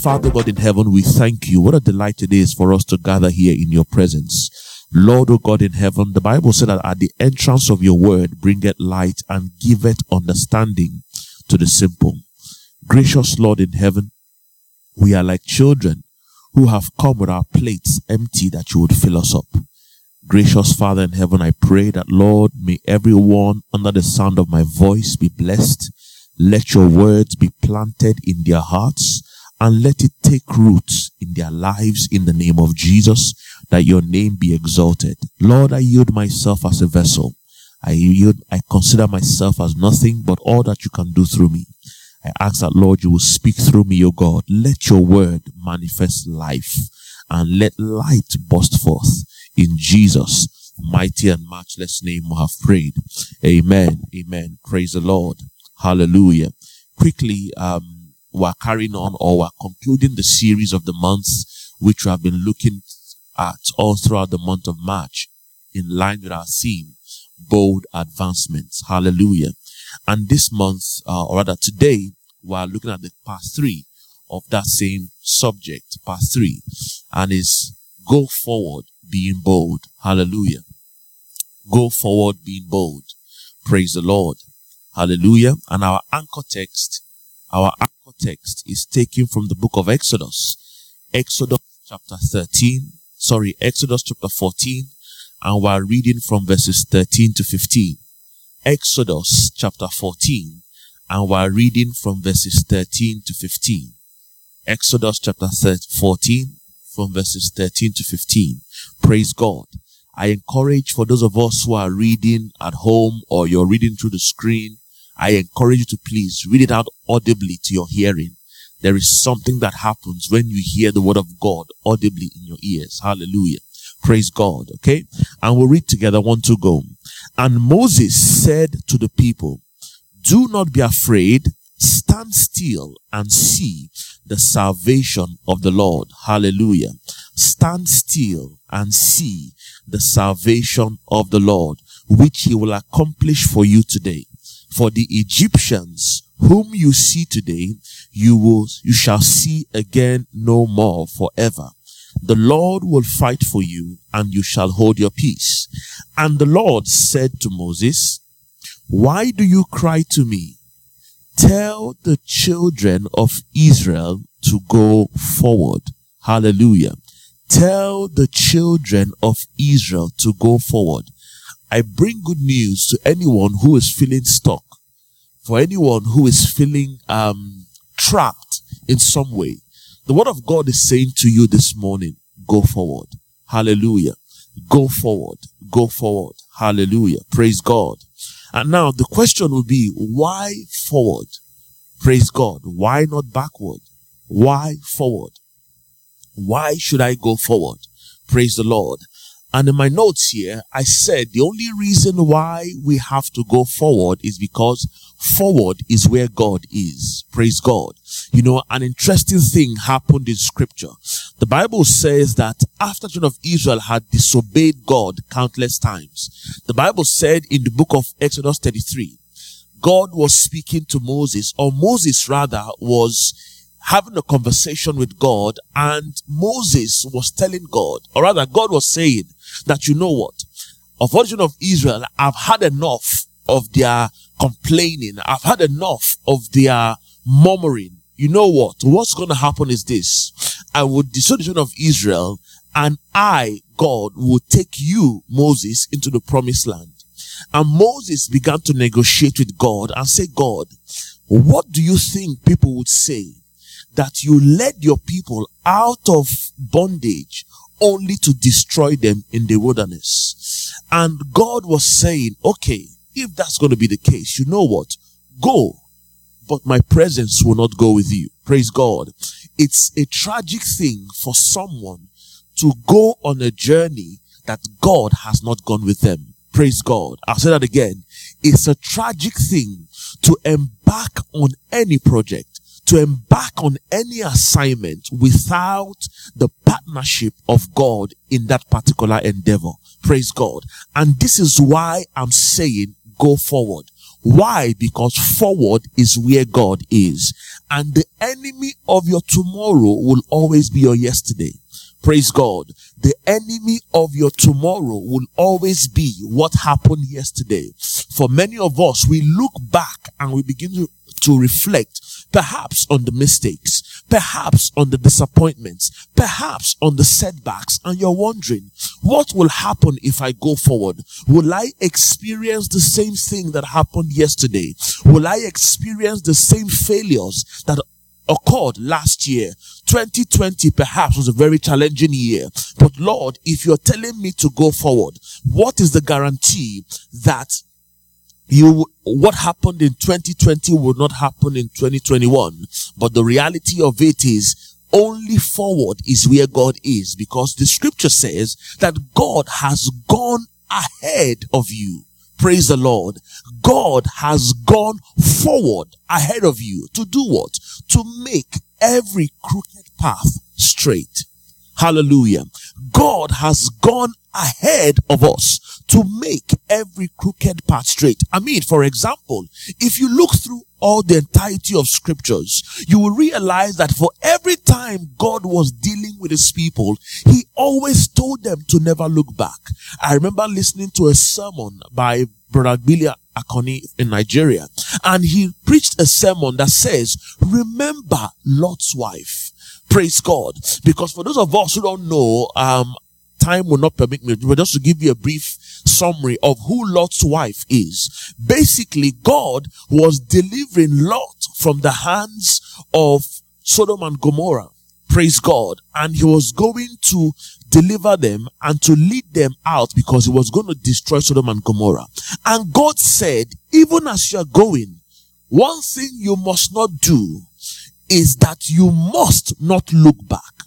Father God in heaven, we thank you. What a delight it is for us to gather here in your presence. Lord, O God in heaven, the Bible said that at the entrance of your word bringeth light and giveth understanding to the simple. Gracious Lord in heaven, we are like children who have come with our plates empty that you would fill us up. Gracious Father in heaven, I pray that Lord, may everyone under the sound of my voice be blessed. Let your words be planted in their hearts and let it take roots in their lives in the name of Jesus, that your name be exalted. Lord, I yield myself as a vessel. I yield, I consider myself as nothing but all that you can do through me. I ask that Lord, you will speak through me, O God. Let your word manifest life and let light burst forth in Jesus' mighty and matchless name we have prayed. Amen. Amen. Praise the Lord. Hallelujah. Quickly, um, we're carrying on or we're concluding the series of the months which we have been looking at all throughout the month of March in line with our theme, bold advancements. Hallelujah. And this month, uh, or rather today, we're looking at the part three of that same subject, part three, and is go forward being bold. Hallelujah. Go forward being bold. Praise the Lord. Hallelujah. And our anchor text, our anchor text is taken from the book of Exodus. Exodus chapter 13, sorry, Exodus chapter 14, and we're reading from verses 13 to 15. Exodus chapter 14, and we're reading from verses 13 to 15. Exodus chapter 14, from verses 13 to 15. Praise God. I encourage for those of us who are reading at home or you're reading through the screen, I encourage you to please read it out audibly to your hearing. There is something that happens when you hear the word of God audibly in your ears. Hallelujah. Praise God. Okay. And we'll read together one two, go. And Moses said to the people, do not be afraid. Stand still and see the salvation of the Lord. Hallelujah. Stand still and see the salvation of the Lord, which he will accomplish for you today. For the Egyptians whom you see today, you will, you shall see again no more forever. The Lord will fight for you and you shall hold your peace. And the Lord said to Moses, why do you cry to me? Tell the children of Israel to go forward. Hallelujah. Tell the children of Israel to go forward. I bring good news to anyone who is feeling stuck, for anyone who is feeling um, trapped in some way. The word of God is saying to you this morning, go forward. Hallelujah. Go forward. Go forward. Hallelujah. Praise God. And now the question will be, why forward? Praise God. Why not backward? Why forward? Why should I go forward? Praise the Lord. And in my notes here, I said the only reason why we have to go forward is because forward is where God is. Praise God. You know, an interesting thing happened in scripture. The Bible says that after the children of Israel had disobeyed God countless times, the Bible said in the book of Exodus 33, God was speaking to Moses, or Moses rather was having a conversation with God and Moses was telling God, or rather God was saying that you know what? Of origin of Israel, I've had enough of their complaining. I've had enough of their murmuring. You know what? What's going to happen is this. I will destroy the children of Israel and I, God, will take you, Moses, into the promised land. And Moses began to negotiate with God and say, God, what do you think people would say that you led your people out of bondage only to destroy them in the wilderness? And God was saying, okay, if that's going to be the case, you know what? Go, but my presence will not go with you. Praise God. It's a tragic thing for someone to go on a journey that God has not gone with them. Praise God. I'll say that again. It's a tragic thing to embark on any project, to embark on any assignment without the partnership of God in that particular endeavor. Praise God. And this is why I'm saying go forward. Why? Because forward is where God is. And the enemy of your tomorrow will always be your yesterday. Praise God. The enemy of your tomorrow will always be what happened yesterday. For many of us, we look back and we begin to, to reflect perhaps on the mistakes, perhaps on the disappointments, perhaps on the setbacks, and you're wondering, what will happen if I go forward? Will I experience the same thing that happened yesterday? Will I experience the same failures that occurred last year. 2020 perhaps was a very challenging year. But Lord, if you're telling me to go forward, what is the guarantee that you, what happened in 2020 will not happen in 2021? But the reality of it is only forward is where God is because the scripture says that God has gone ahead of you. Praise the Lord. God has gone forward ahead of you to do what? To make every crooked path straight. Hallelujah. God has gone ahead of us to make every crooked path straight. I mean, for example, if you look through all the entirety of scriptures, you will realize that for every time God was dealing with his people, he always told them to never look back. I remember listening to a sermon by Brother Gbile Akanni in Nigeria, and he preached a sermon that says, remember Lot's wife. Praise God. Because for those of us who don't know, um, time will not permit me, but just to give you a brief summary of who Lot's wife is. Basically, God was delivering Lot from the hands of Sodom and Gomorrah. Praise God. And he was going to deliver them and to lead them out because he was going to destroy Sodom and Gomorrah. And God said, even as you're going, one thing you must not do is that you must not look back.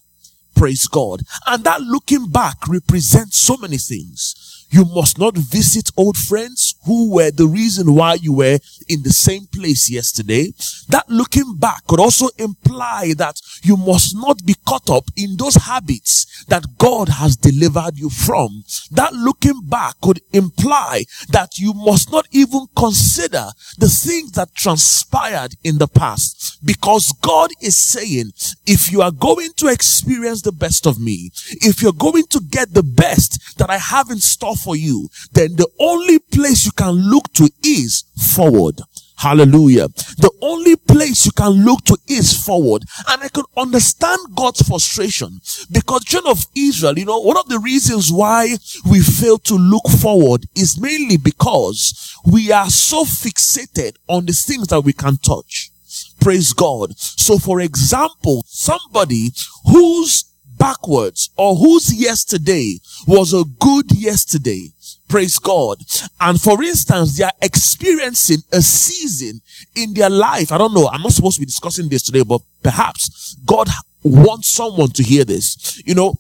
Praise God. And that looking back represents so many things. You must not visit old friends who were the reason why you were in the same place yesterday. That looking back could also imply that you must not be caught up in those habits that God has delivered you from. That looking back could imply that you must not even consider the things that transpired in the past because God is saying, if you are going to experience the best of me, if you're going to get the best that I have in store for you, then the only place you can look to is forward. Hallelujah. The only place you can look to is forward. And I can understand God's frustration because children of Israel, you know, one of the reasons why we fail to look forward is mainly because we are so fixated on the things that we can touch. Praise God. So for example, somebody whose backwards or whose yesterday was a good yesterday. Praise God. And for instance, they are experiencing a season in their life. I don't know. I'm not supposed to be discussing this today, but perhaps God wants someone to hear this. You know,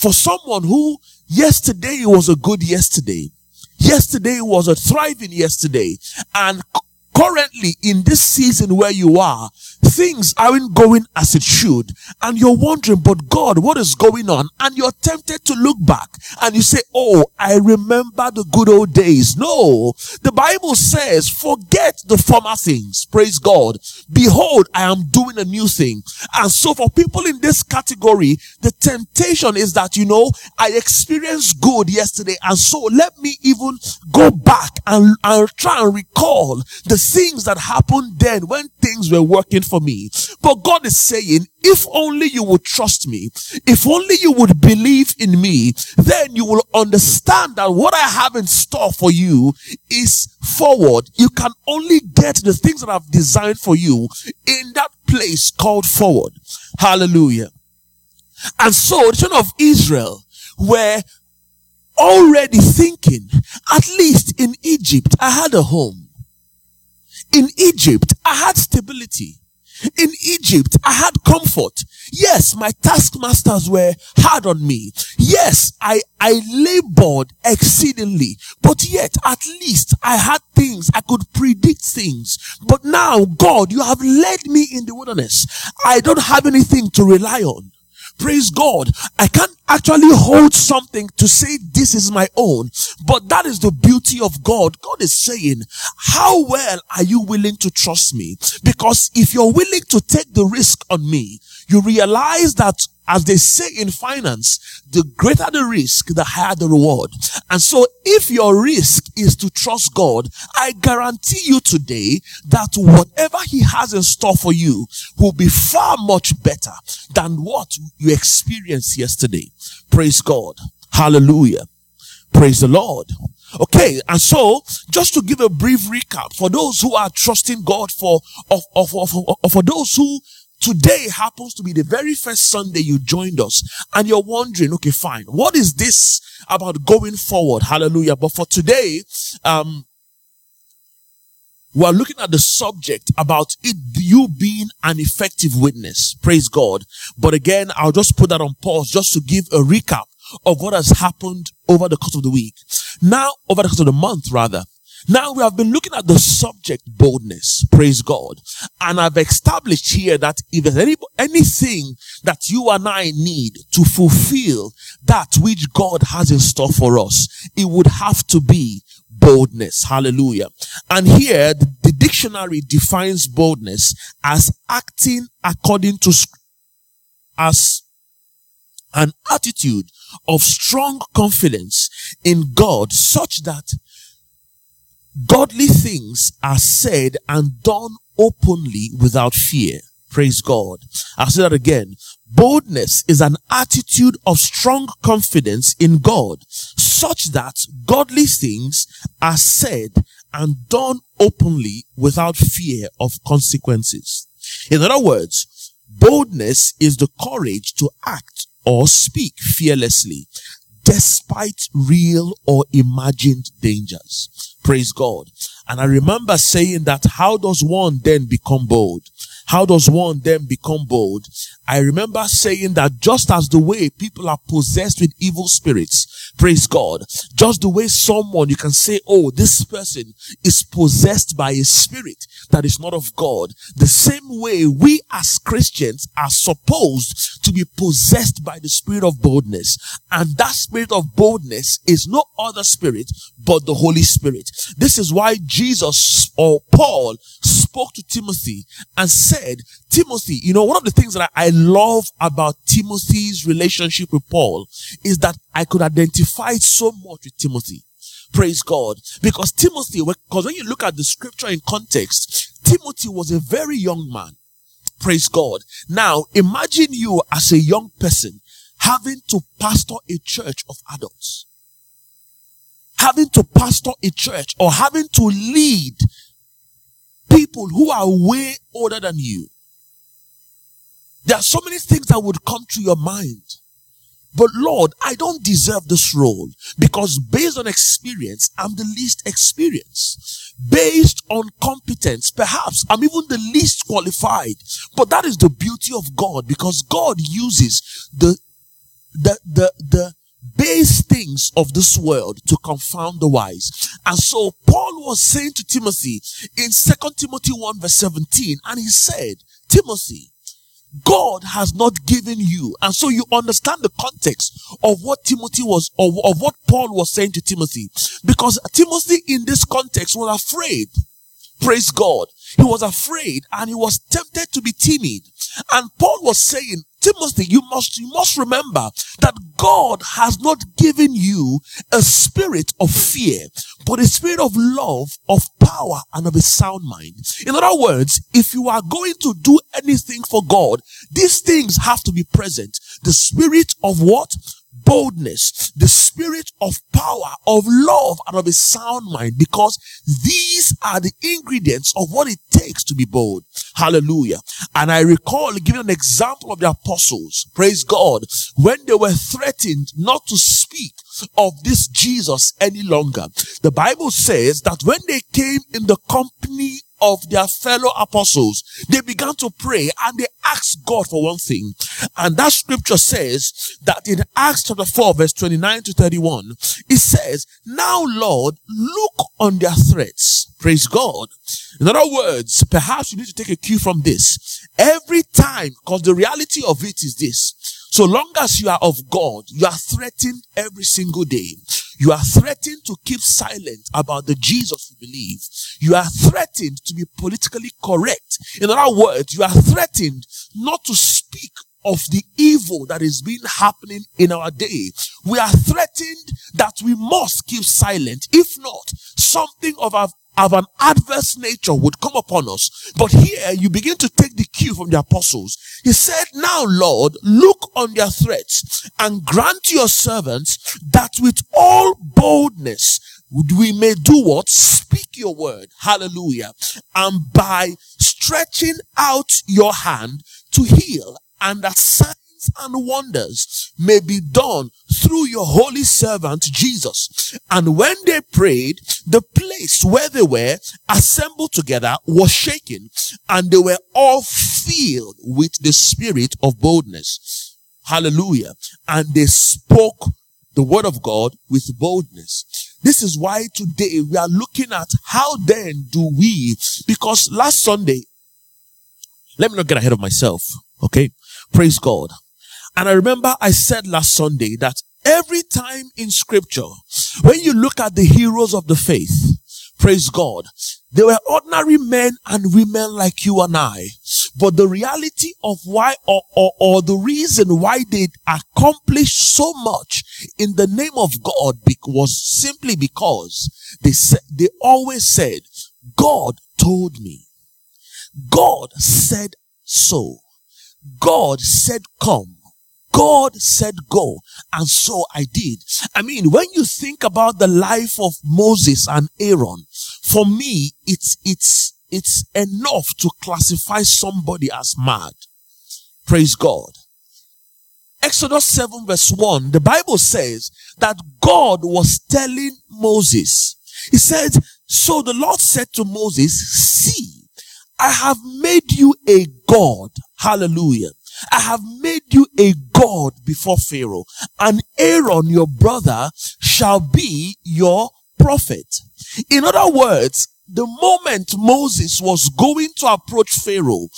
for someone who yesterday was a good yesterday. Yesterday was a thriving yesterday and currently in this season where you are, things aren't going as it should. And you're wondering, but God, what is going on? And you're tempted to look back and you say, Oh, I remember the good old days. No, the Bible says, forget the former things. Praise God. Behold, I am doing a new thing. And so for people in this category, the temptation is that, you know, I experienced good yesterday. And so let me even go back and, and try and recall the things that happened then when things were working for me. But God is saying, if only you would trust me, if only you would believe in me, then you will understand that what I have in store for you is forward. You can only get the things that I've designed for you in that place called forward. Hallelujah. And so the children of Israel were already thinking, at least in Egypt, I had a home. In Egypt, I had stability. In Egypt, I had comfort. Yes, my taskmasters were hard on me. Yes, I, I labored exceedingly, but yet at least I had things. I could predict things. But now, God, you have led me in the wilderness. I don't have anything to rely on. Praise God. I can't actually hold something to say this is my own, but that is the beauty of God. God is saying, how well are you willing to trust me? Because if you're willing to take the risk on me, you realize that as they say in finance, the greater the risk, the higher the reward. And so if your risk is to trust God, I guarantee you today that whatever he has in store for you will be far much better than what you experienced yesterday. Praise God. Hallelujah. Praise the Lord. Okay, and so just to give a brief recap for those who are trusting God for of, of for those who Today happens to be the very first Sunday you joined us and you're wondering, okay, fine. What is this about going forward? Hallelujah. But for today, um, we're looking at the subject about it, you being an effective witness. Praise God. But again, I'll just put that on pause just to give a recap of what has happened over the course of the week. Now, over the course of the month, rather. Now we have been looking at the subject boldness. Praise God. And I've established here that if there's any, anything that you and I need to fulfill that which God has in store for us, it would have to be boldness. Hallelujah. And here the, the dictionary defines boldness as acting according to as an attitude of strong confidence in God such that Godly things are said and done openly without fear. Praise God. I'll say that again. Boldness is an attitude of strong confidence in God such that godly things are said and done openly without fear of consequences. In other words, boldness is the courage to act or speak fearlessly despite real or imagined dangers. Praise God. And I remember saying that how does one then become bold? How does one then become bold? I remember saying that just as the way people are possessed with evil spirits, praise God, just the way someone you can say, oh, this person is possessed by a spirit that is not of God, the same way we as Christians are supposed to be possessed by the spirit of boldness. And that spirit of boldness is no other spirit but the Holy Spirit. This is why Jesus or Paul spoke to Timothy and said, Timothy, you know, one of the things that I, I love about Timothy's relationship with Paul is that I could identify so much with Timothy. Praise God. Because Timothy, because when you look at the scripture in context, Timothy was a very young man. Praise God. Now, imagine you as a young person having to pastor a church of adults. Having to pastor a church or having to lead people who are way older than you. There are so many things that would come to your mind. But Lord, I don't deserve this role because based on experience, I'm the least experienced. Based on competence, perhaps I'm even the least qualified. But that is the beauty of God because God uses the, the, the, the base things of this world to confound the wise. And so Paul was saying to Timothy in 2 Timothy 1 verse 17, and he said, Timothy, God has not given you. And so you understand the context of what Timothy was, of, of what Paul was saying to Timothy. Because Timothy in this context was afraid. Praise God. He was afraid and he was tempted to be timid. And Paul was saying, You must, you must remember that God has not given you a spirit of fear, but a spirit of love, of power, and of a sound mind. In other words, if you are going to do anything for God, these things have to be present. The spirit of what? Boldness, the spirit of power, of love, and of a sound mind, because these are the ingredients of what it takes to be bold. Hallelujah. And I recall giving an example of the apostles, praise God, when they were threatened not to speak of this Jesus any longer. The Bible says that when they came in the company of their fellow apostles, they began to pray and they asked God for one thing. And that scripture says that in Acts chapter 4 verse 29 to 31, it says, Now Lord, look on their threats. Praise God. In other words, perhaps you need to take a cue from this. Every time, because the reality of it is this. So long as you are of God, you are threatened every single day. You are threatened to keep silent about the Jesus you believe. You are threatened to be politically correct. In other words, you are threatened not to speak of the evil that is being happening in our day. We are threatened that we must keep silent. If not, something of our of an adverse nature would come upon us. But here you begin to take the cue from the apostles. He said, now Lord, look on their threats and grant your servants that with all boldness we may do what? Speak your word. Hallelujah. And by stretching out your hand to heal and that and wonders may be done through your holy servant Jesus. And when they prayed, the place where they were assembled together was shaken and they were all filled with the spirit of boldness. Hallelujah. And they spoke the word of God with boldness. This is why today we are looking at how then do we, because last Sunday, let me not get ahead of myself. Okay. Praise God. And I remember I said last Sunday that every time in scripture, when you look at the heroes of the faith, praise God, they were ordinary men and women like you and I. But the reality of why or, or, or the reason why they accomplished so much in the name of God was simply because they said, they always said, God told me. God said so. God said come. God said go. And so I did. I mean, when you think about the life of Moses and Aaron, for me, it's, it's, it's enough to classify somebody as mad. Praise God. Exodus 7 verse 1, the Bible says that God was telling Moses, he said, so the Lord said to Moses, see, I have made you a God. Hallelujah. I have made you a God before Pharaoh and Aaron, your brother, shall be your prophet. In other words, the moment Moses was going to approach Pharaoh,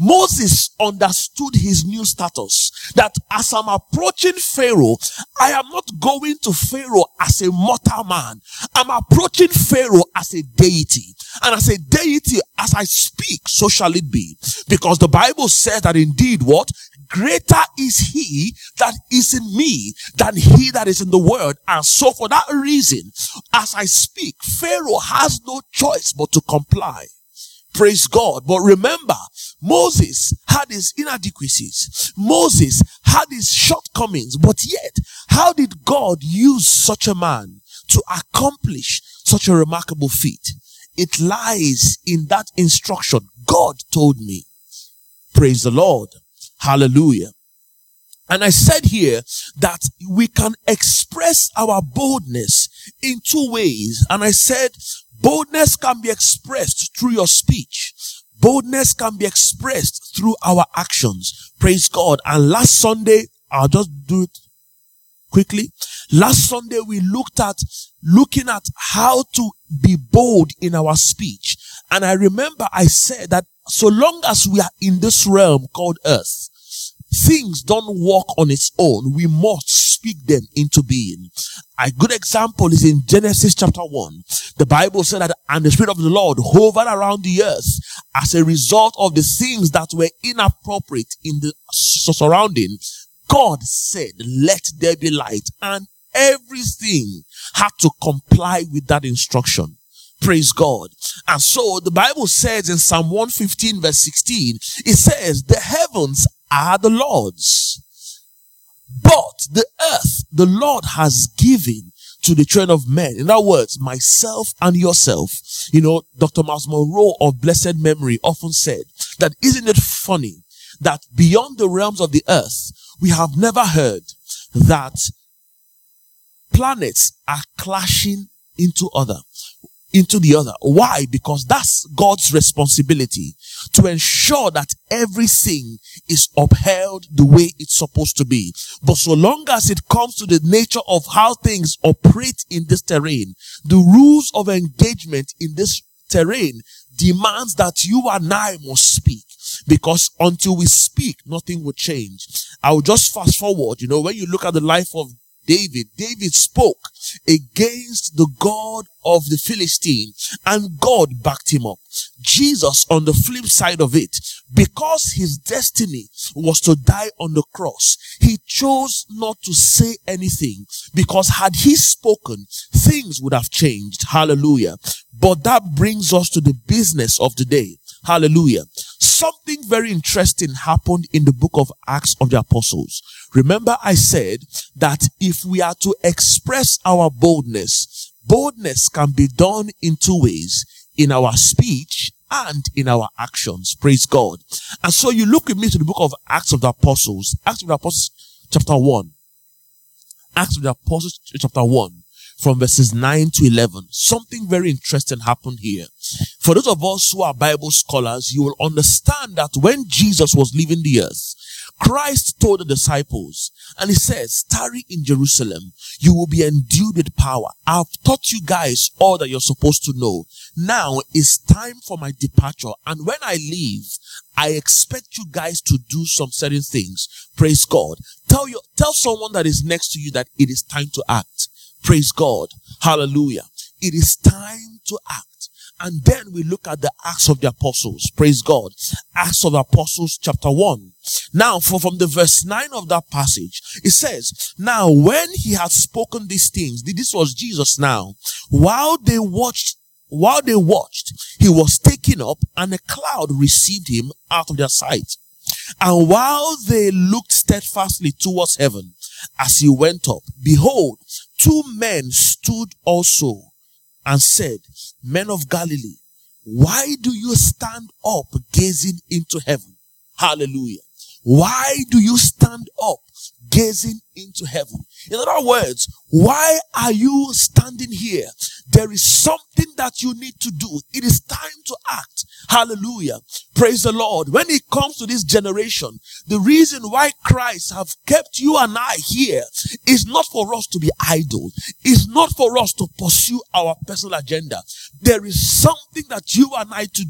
Moses understood his new status that as I'm approaching Pharaoh, I am not going to Pharaoh as a mortal man. I'm approaching Pharaoh as a deity. And as a deity, as I speak, so shall it be. Because the Bible says that indeed what? Greater is he that is in me than he that is in the world. And so for that reason, as I speak, Pharaoh has no choice but to comply. Praise God. But remember, Moses had his inadequacies. Moses had his shortcomings. But yet, how did God use such a man to accomplish such a remarkable feat? It lies in that instruction. God told me. Praise the Lord. Hallelujah. And I said here that we can express our boldness in two ways. And I said boldness can be expressed through your speech. Boldness can be expressed through our actions. Praise God. And last Sunday, I'll just do it quickly. Last Sunday, we looked at looking at how to be bold in our speech. And I remember I said that so long as we are in this realm called earth, things don't work on its own. We must speak them into being. A good example is in Genesis chapter 1. The Bible said that, and the Spirit of the Lord hovered around the earth as a result of the things that were inappropriate in the surrounding. God said, let there be light and everything had to comply with that instruction. Praise God. And so the Bible says in Psalm 115 verse 16, it says, the heavens are the Lord's, but the earth the Lord has given to the children of men. In other words, myself and yourself. You know, Dr. Myles Munroe of blessed memory often said that isn't it funny that beyond the realms of the earth, we have never heard that planets are clashing into other into the other. Why? Because that's God's responsibility to ensure that everything is upheld the way it's supposed to be. But so long as it comes to the nature of how things operate in this terrain, the rules of engagement in this terrain demands that you and I must speak because until we speak, nothing will change. I will just fast forward. You know, when you look at the life of David, David spoke against the God of the Philistine and God backed him up. Jesus on the flip side of it, because his destiny was to die on the cross, he chose not to say anything because had he spoken, things would have changed. Hallelujah. But that brings us to the business of the day. Hallelujah. Something very interesting happened in the book of Acts of the Apostles. Remember I said that if we are to express our boldness, boldness can be done in two ways, in our speech and in our actions. Praise God. And so you look with me to the book of Acts of the Apostles, Acts of the Apostles chapter 1. Acts of the Apostles chapter 1 from verses 9 to 11. Something very interesting happened here. For those of us who are Bible scholars, you will understand that when Jesus was leaving the earth, Christ told the disciples, and he says, tarry in Jerusalem. You will be endued with power. I've taught you guys all that you're supposed to know. Now it's time for my departure. And when I leave, I expect you guys to do some certain things. Praise God. Tell you, tell someone that is next to you that it is time to act. Praise God. Hallelujah. It is time to act. And then we look at the Acts of the Apostles. Praise God. Acts of the Apostles chapter 1. Now, for from the verse 9 of that passage, it says, Now when he had spoken these things, this was Jesus now, while they watched, while they watched, he was taken up and a cloud received him out of their sight. And while they looked steadfastly towards heaven as he went up, behold, two men stood also and said, Men of Galilee, why do you stand up gazing into heaven? Hallelujah. Why do you stand up gazing into heaven? In other words, why are you standing here there is something that you need to do. It is time to act. Hallelujah. Praise the Lord. When it comes to this generation, the reason why Christ have kept you and I here is not for us to be idle. It's not for us to pursue our personal agenda. There is something that you and I to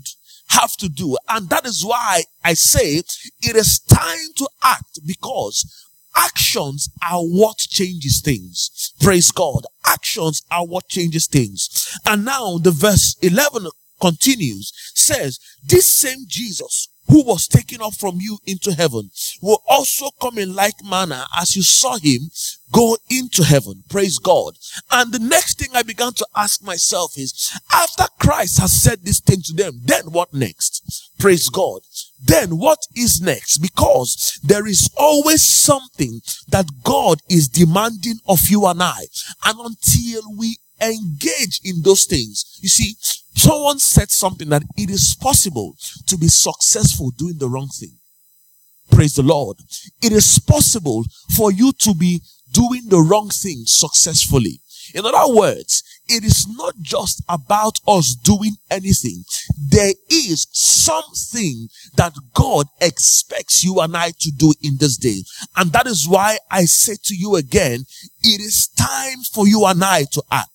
have to do. And that is why I say it is time to act because actions are what changes things. Praise God. Actions are what changes things. And now the verse 11 continues, says, this same Jesus who was taken up from you into heaven will also come in like manner as you saw him go into heaven. Praise God. And the next thing I began to ask myself is, after Christ has said this thing to them, then what next? Praise God. Then what is next? Because there is always something that God is demanding of you and I. And until we engage in those things, you see, Someone said something that it is possible to be successful doing the wrong thing. Praise the Lord. It is possible for you to be doing the wrong thing successfully. In other words, it is not just about us doing anything. There is something that God expects you and I to do in this day. And that is why I say to you again, it is time for you and I to act.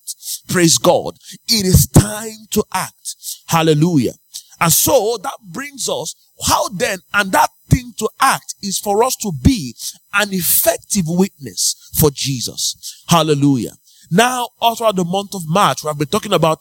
Praise God. It is time to act. Hallelujah. And so that brings us how then, and that thing to act is for us to be an effective witness for Jesus. Hallelujah. Now, all throughout the month of March, we have been talking about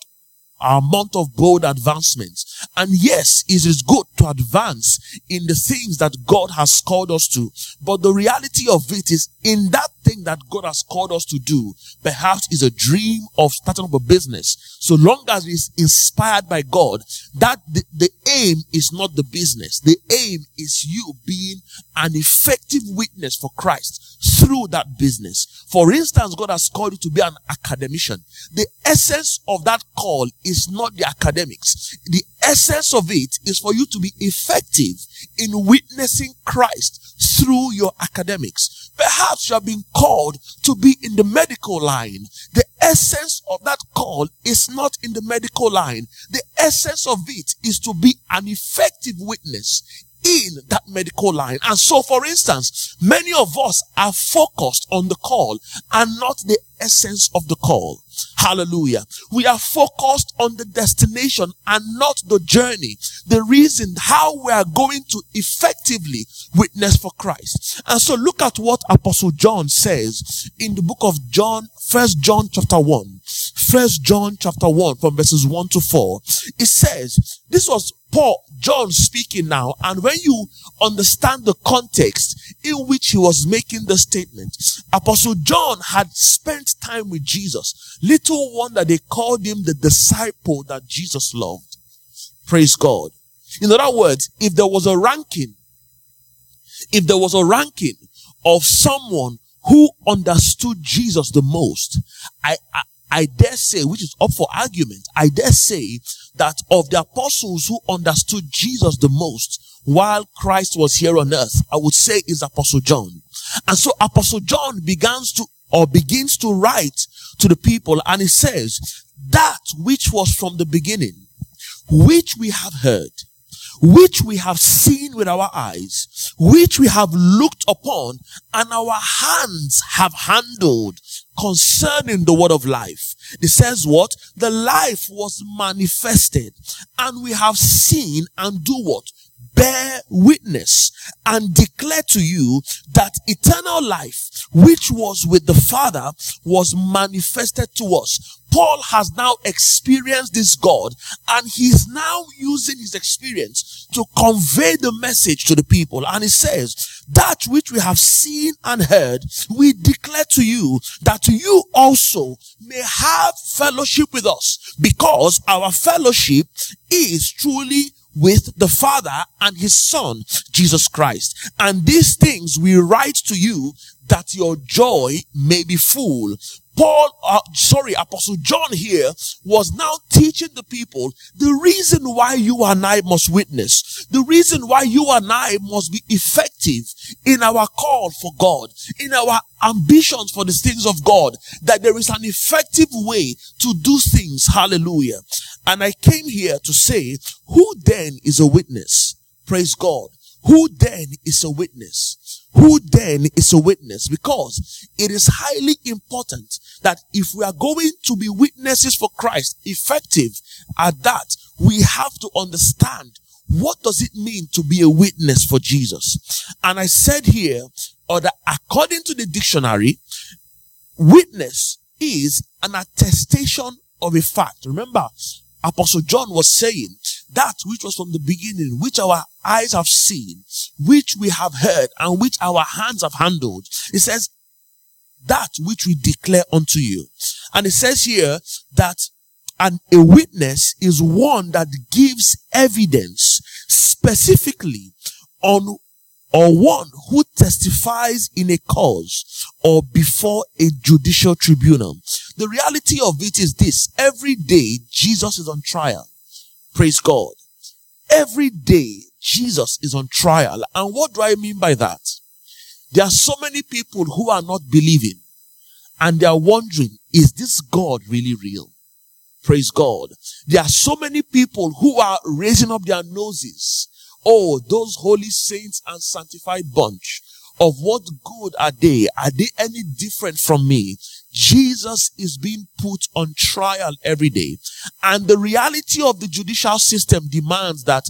our month of bold advancements. And yes, it is good to advance in the things that God has called us to. But the reality of it is in that thing that God has called us to do, perhaps is a dream of starting up a business. So long as it is inspired by God, that the, the aim is not the business. The aim is you being an effective witness for Christ through that business. For instance, God has called you to be an academician. The essence of that call is not the academics. The essence of it is for you to be effective in witnessing Christ through your academics. Perhaps you have been called to be in the medical line. The essence of that call is not in the medical line. The essence of it is to be an effective witness in that medical line. And so, for instance, many of us are focused on the call and not the essence of the call. Hallelujah. We are focused on the destination and not the journey. The reason how we are going to effectively witness for Christ. And so look at what Apostle John says in the book of John, first John chapter one. First John chapter 1 from verses 1 to 4. It says, this was Paul, John speaking now. And when you understand the context in which he was making the statement, Apostle John had spent time with Jesus. Little wonder they called him the disciple that Jesus loved. Praise God. In other words, if there was a ranking, if there was a ranking of someone who understood Jesus the most, I, I, I dare say, which is up for argument, I dare say that of the apostles who understood Jesus the most while Christ was here on earth, I would say is Apostle John. And so Apostle John begins to or begins to write to the people and he says, that which was from the beginning, which we have heard, which we have seen with our eyes, which we have looked upon and our hands have handled concerning the word of life. It says what? The life was manifested and we have seen and do what? Bear witness and declare to you that eternal life, which was with the Father, was manifested to us. Paul has now experienced this God and he's now using his experience to convey the message to the people. And he says, that which we have seen and heard, we declare to you that you also may have fellowship with us because our fellowship is truly with the Father and His Son, Jesus Christ. And these things we write to you that your joy may be full. Paul, uh, sorry, Apostle John here was now teaching the people the reason why you and I must witness, the reason why you and I must be effective in our call for God, in our ambitions for the things of God, that there is an effective way to do things. Hallelujah. And I came here to say, who then is a witness? Praise God. Who then is a witness? Who then is a witness? Because it is highly important that if we are going to be witnesses for Christ, effective at that, we have to understand what does it mean to be a witness for Jesus? And I said here, or that according to the dictionary, witness is an attestation of a fact. Remember, Apostle John was saying that which was from the beginning, which our eyes have seen, which we have heard, and which our hands have handled. It says that which we declare unto you. And it says here that and a witness is one that gives evidence specifically on or one who testifies in a cause or before a judicial tribunal. The reality of it is this. Every day, Jesus is on trial. Praise God. Every day, Jesus is on trial. And what do I mean by that? There are so many people who are not believing and they are wondering, is this God really real? Praise God. There are so many people who are raising up their noses Oh, those holy saints and sanctified bunch. Of what good are they? Are they any different from me? Jesus is being put on trial every day. And the reality of the judicial system demands that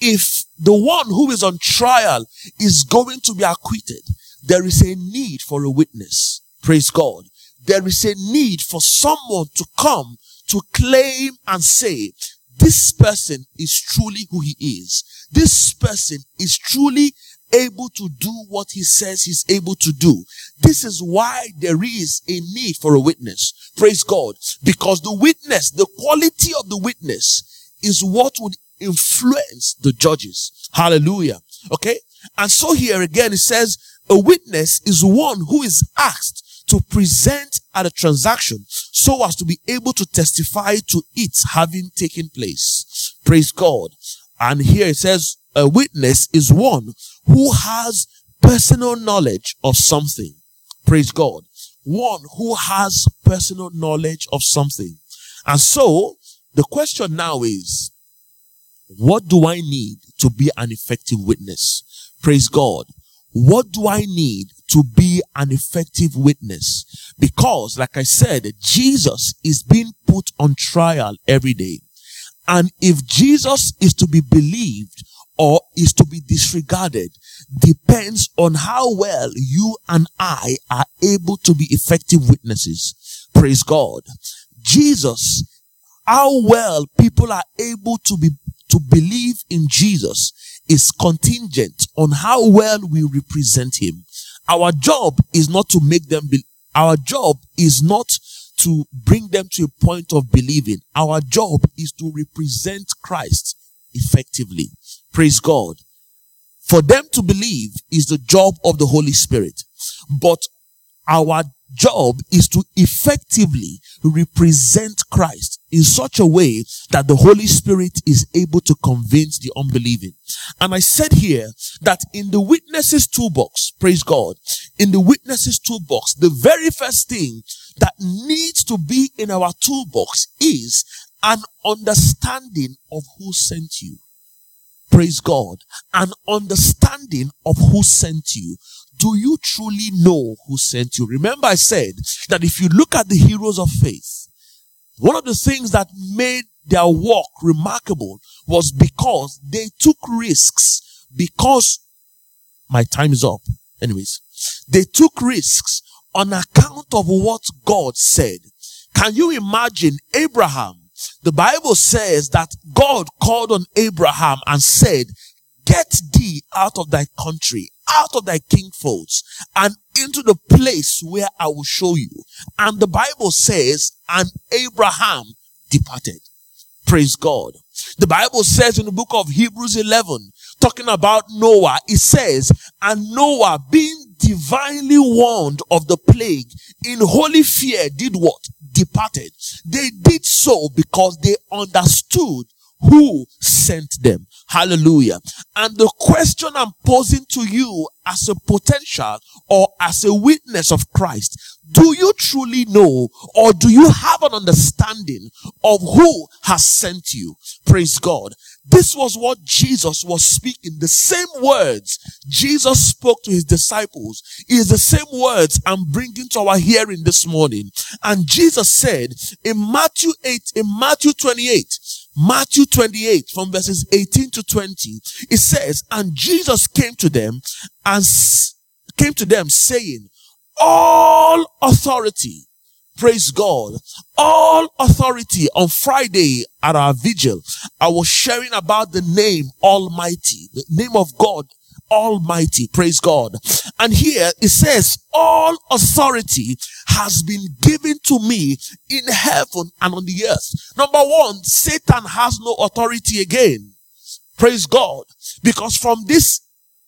if the one who is on trial is going to be acquitted, there is a need for a witness. Praise God. There is a need for someone to come to claim and say, this person is truly who he is. This person is truly able to do what he says he's able to do. This is why there is a need for a witness. Praise God. Because the witness, the quality of the witness is what would influence the judges. Hallelujah. Okay. And so here again, it says a witness is one who is asked to present at a transaction so as to be able to testify to it having taken place. Praise God. And here it says a witness is one who has personal knowledge of something. Praise God. One who has personal knowledge of something. And so the question now is, what do I need to be an effective witness? Praise God. what do I need to be an effective witness? Because, like I said, Jesus is being put on trial every day. And if Jesus is to be believed or is to be disregarded depends on how well you and I are able to be effective witnesses. Praise God. Jesus, how well people are able to be, to believe in Jesus is contingent on how well we represent him. Our job is not to make them be, our job is not to bring them to a point of believing. Our job is to represent Christ effectively. Praise God. For them to believe is the job of the Holy Spirit. But our job is to effectively represent Christ in such a way that the Holy Spirit is able to convince the unbelieving. And I said here that in the witnesses toolbox, praise God, in the witnesses toolbox, the very first thing that needs to be in our toolbox is an understanding of who sent you. Praise God. An understanding of who sent you. Do you truly know who sent you? Remember I said that if you look at the heroes of faith, one of the things that made their walk remarkable was because they took risks because my time is up. Anyways, they took risks on account of what God said. Can you imagine Abraham? The Bible says that God called on Abraham and said, get thee out of thy country, out of thy kingfolds, and into the place where I will show you. And the Bible says, and Abraham departed. Praise God. The Bible says in the book of Hebrews 11, talking about Noah, it says, and Noah being divinely warned of the plague in holy fear did what? Departed. They did so because they understood who sent them. Hallelujah. And the question I'm posing to you as a potential or as a witness of Christ, do you truly know or do you have an understanding of who has sent you? Praise God. This was what Jesus was speaking. The same words Jesus spoke to his disciples is the same words I'm bringing to our hearing this morning. And Jesus said in Matthew 8, in Matthew 28, Matthew 28 from verses 18 to 20, it says, and Jesus came to them and came to them saying, all authority Praise God. All authority on Friday at our vigil, I was sharing about the name Almighty, the name of God Almighty. Praise God. And here it says, all authority has been given to me in heaven and on the earth. Number one, Satan has no authority again. Praise God. Because from this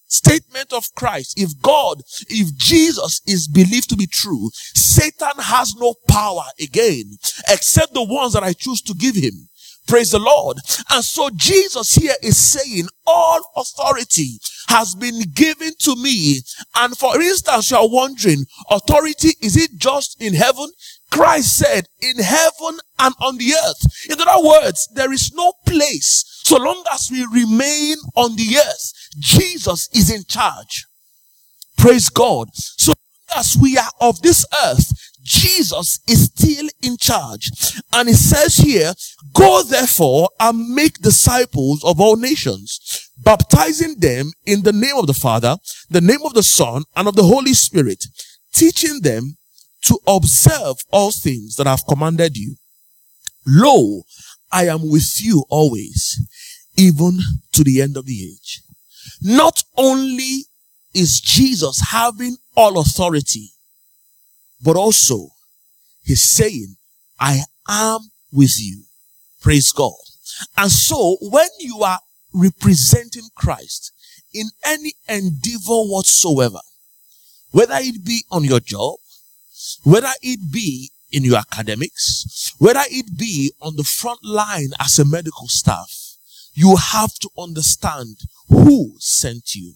statement of Christ, if God, if Jesus is believed to be true, Satan has no power again, except the ones that I choose to give him. Praise the Lord. And so Jesus here is saying all authority has been given to me. And for instance, you are wondering, authority, is it just in heaven? Christ said, in heaven and on the earth. In other words, there is no place so long as we remain on the earth Jesus is in charge. Praise God. So as we are of this earth, Jesus is still in charge. And it says here, go therefore and make disciples of all nations, baptizing them in the name of the Father, the name of the Son, and of the Holy Spirit, teaching them to observe all things that I've commanded you. Lo, I am with you always, even to the end of the age. Not only is Jesus having all authority, but also he's saying, I am with you. Praise God. And so when you are representing Christ in any endeavor whatsoever, whether it be on your job, whether it be in your academics, whether it be on the front line as a medical staff, you have to understand who sent you.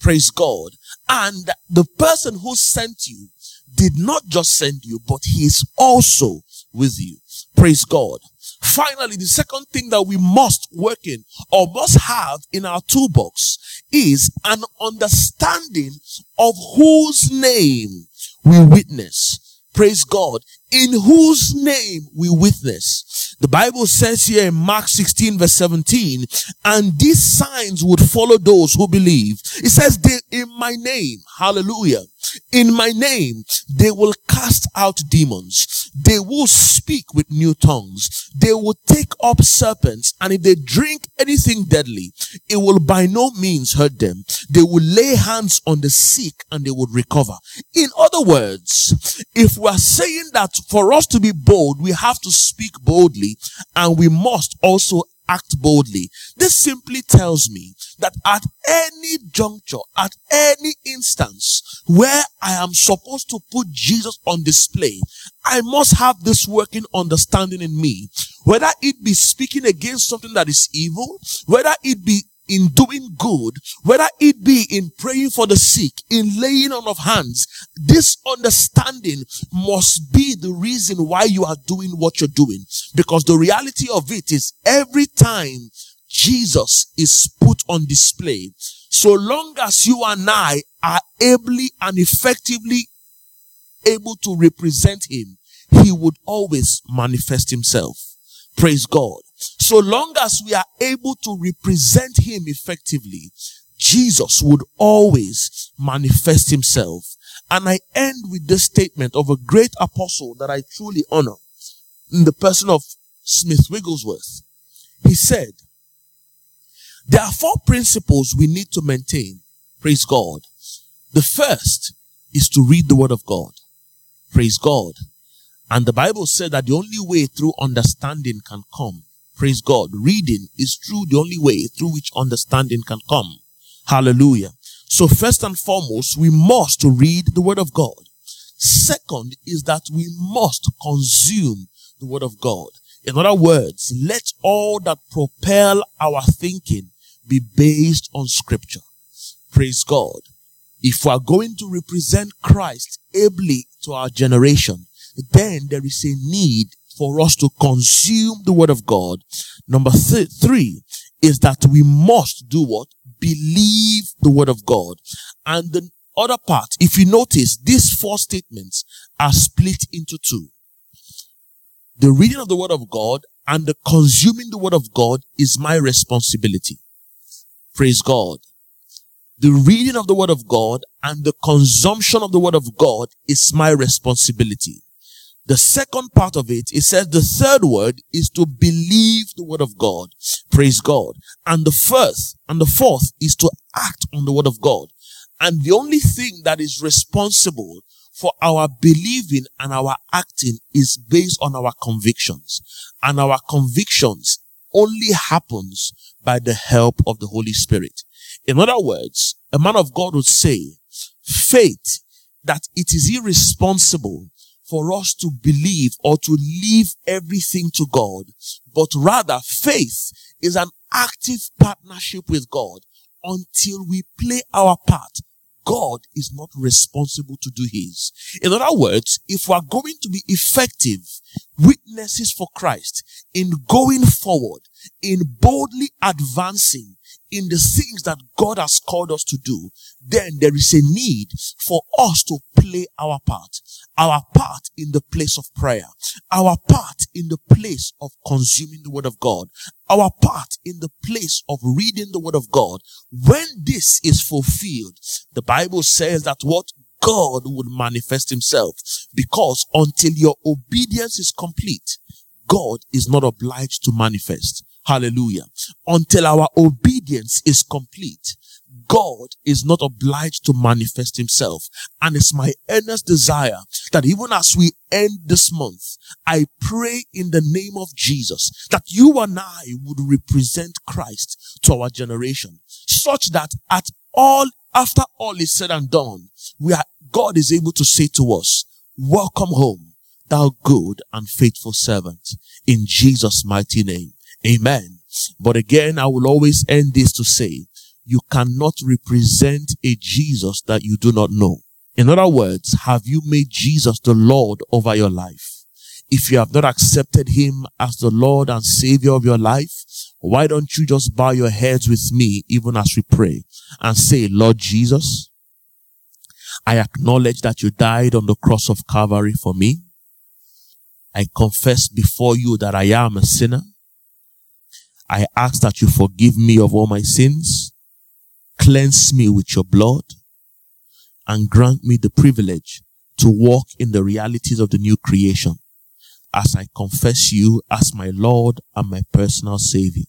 Praise God. And the person who sent you did not just send you, but he is also with you. Praise God. Finally, the second thing that we must work in or must have in our toolbox is an understanding of whose name we witness. Praise God. In whose name we witness. The Bible says here in Mark 16 verse 17, and these signs would follow those who believe. It says they in my name. Hallelujah. In my name, they will cast out demons. They will speak with new tongues. They will take up serpents. And if they drink anything deadly, it will by no means hurt them. They will lay hands on the sick and they will recover. In other words, if we are saying that for us to be bold, we have to speak boldly and we must also act boldly. This simply tells me that at any juncture, at any instance where I am supposed to put Jesus on display, I must have this working understanding in me. Whether it be speaking against something that is evil, whether it be in doing good, whether it be in praying for the sick, in laying on of hands, this understanding must be the reason why you are doing what you're doing. Because the reality of it is every time Jesus is put on display, so long as you and I are ably and effectively able to represent him, he would always manifest himself. Praise God. So long as we are able to represent him effectively, Jesus would always manifest himself. And I end with this statement of a great apostle that I truly honor in the person of Smith Wigglesworth. He said, there are four principles we need to maintain. Praise God. The first is to read the word of God. Praise God. And the Bible said that the only way through understanding can come Praise God. Reading is through the only way through which understanding can come. Hallelujah. So first and foremost, we must read the word of God. Second is that we must consume the word of God. In other words, let all that propel our thinking be based on scripture. Praise God. If we are going to represent Christ ably to our generation, then there is a need for us to consume the word of God. Number th- three is that we must do what? Believe the word of God. And the other part, if you notice, these four statements are split into two. The reading of the word of God and the consuming the word of God is my responsibility. Praise God. The reading of the word of God and the consumption of the word of God is my responsibility. The second part of it, it says the third word is to believe the word of God. Praise God. And the first and the fourth is to act on the word of God. And the only thing that is responsible for our believing and our acting is based on our convictions. And our convictions only happens by the help of the Holy Spirit. In other words, a man of God would say, faith that it is irresponsible for us to believe or to leave everything to God, but rather faith is an active partnership with God until we play our part. God is not responsible to do his. In other words, if we are going to be effective witnesses for Christ in going forward, in boldly advancing in the things that God has called us to do, then there is a need for us to play our part. Our part in the place of prayer. Our part in the place of consuming the word of God. Our part in the place of reading the word of God. When this is fulfilled, the Bible says that what God would manifest himself because until your obedience is complete, God is not obliged to manifest. Hallelujah. Until our obedience is complete, God is not obliged to manifest himself. And it's my earnest desire that even as we end this month, I pray in the name of Jesus that you and I would represent Christ to our generation such that at all, after all is said and done, we are, God is able to say to us, welcome home, thou good and faithful servant in Jesus mighty name. Amen. But again, I will always end this to say, you cannot represent a Jesus that you do not know. In other words, have you made Jesus the Lord over your life? If you have not accepted him as the Lord and Savior of your life, why don't you just bow your heads with me even as we pray and say, Lord Jesus, I acknowledge that you died on the cross of Calvary for me. I confess before you that I am a sinner. I ask that you forgive me of all my sins, cleanse me with your blood, and grant me the privilege to walk in the realities of the new creation as I confess you as my Lord and my personal Savior.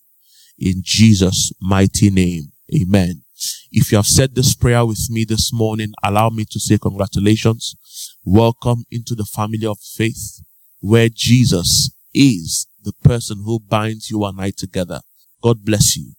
In Jesus' mighty name. Amen. If you have said this prayer with me this morning, allow me to say congratulations. Welcome into the family of faith where Jesus is the person who binds you and I together. God bless you.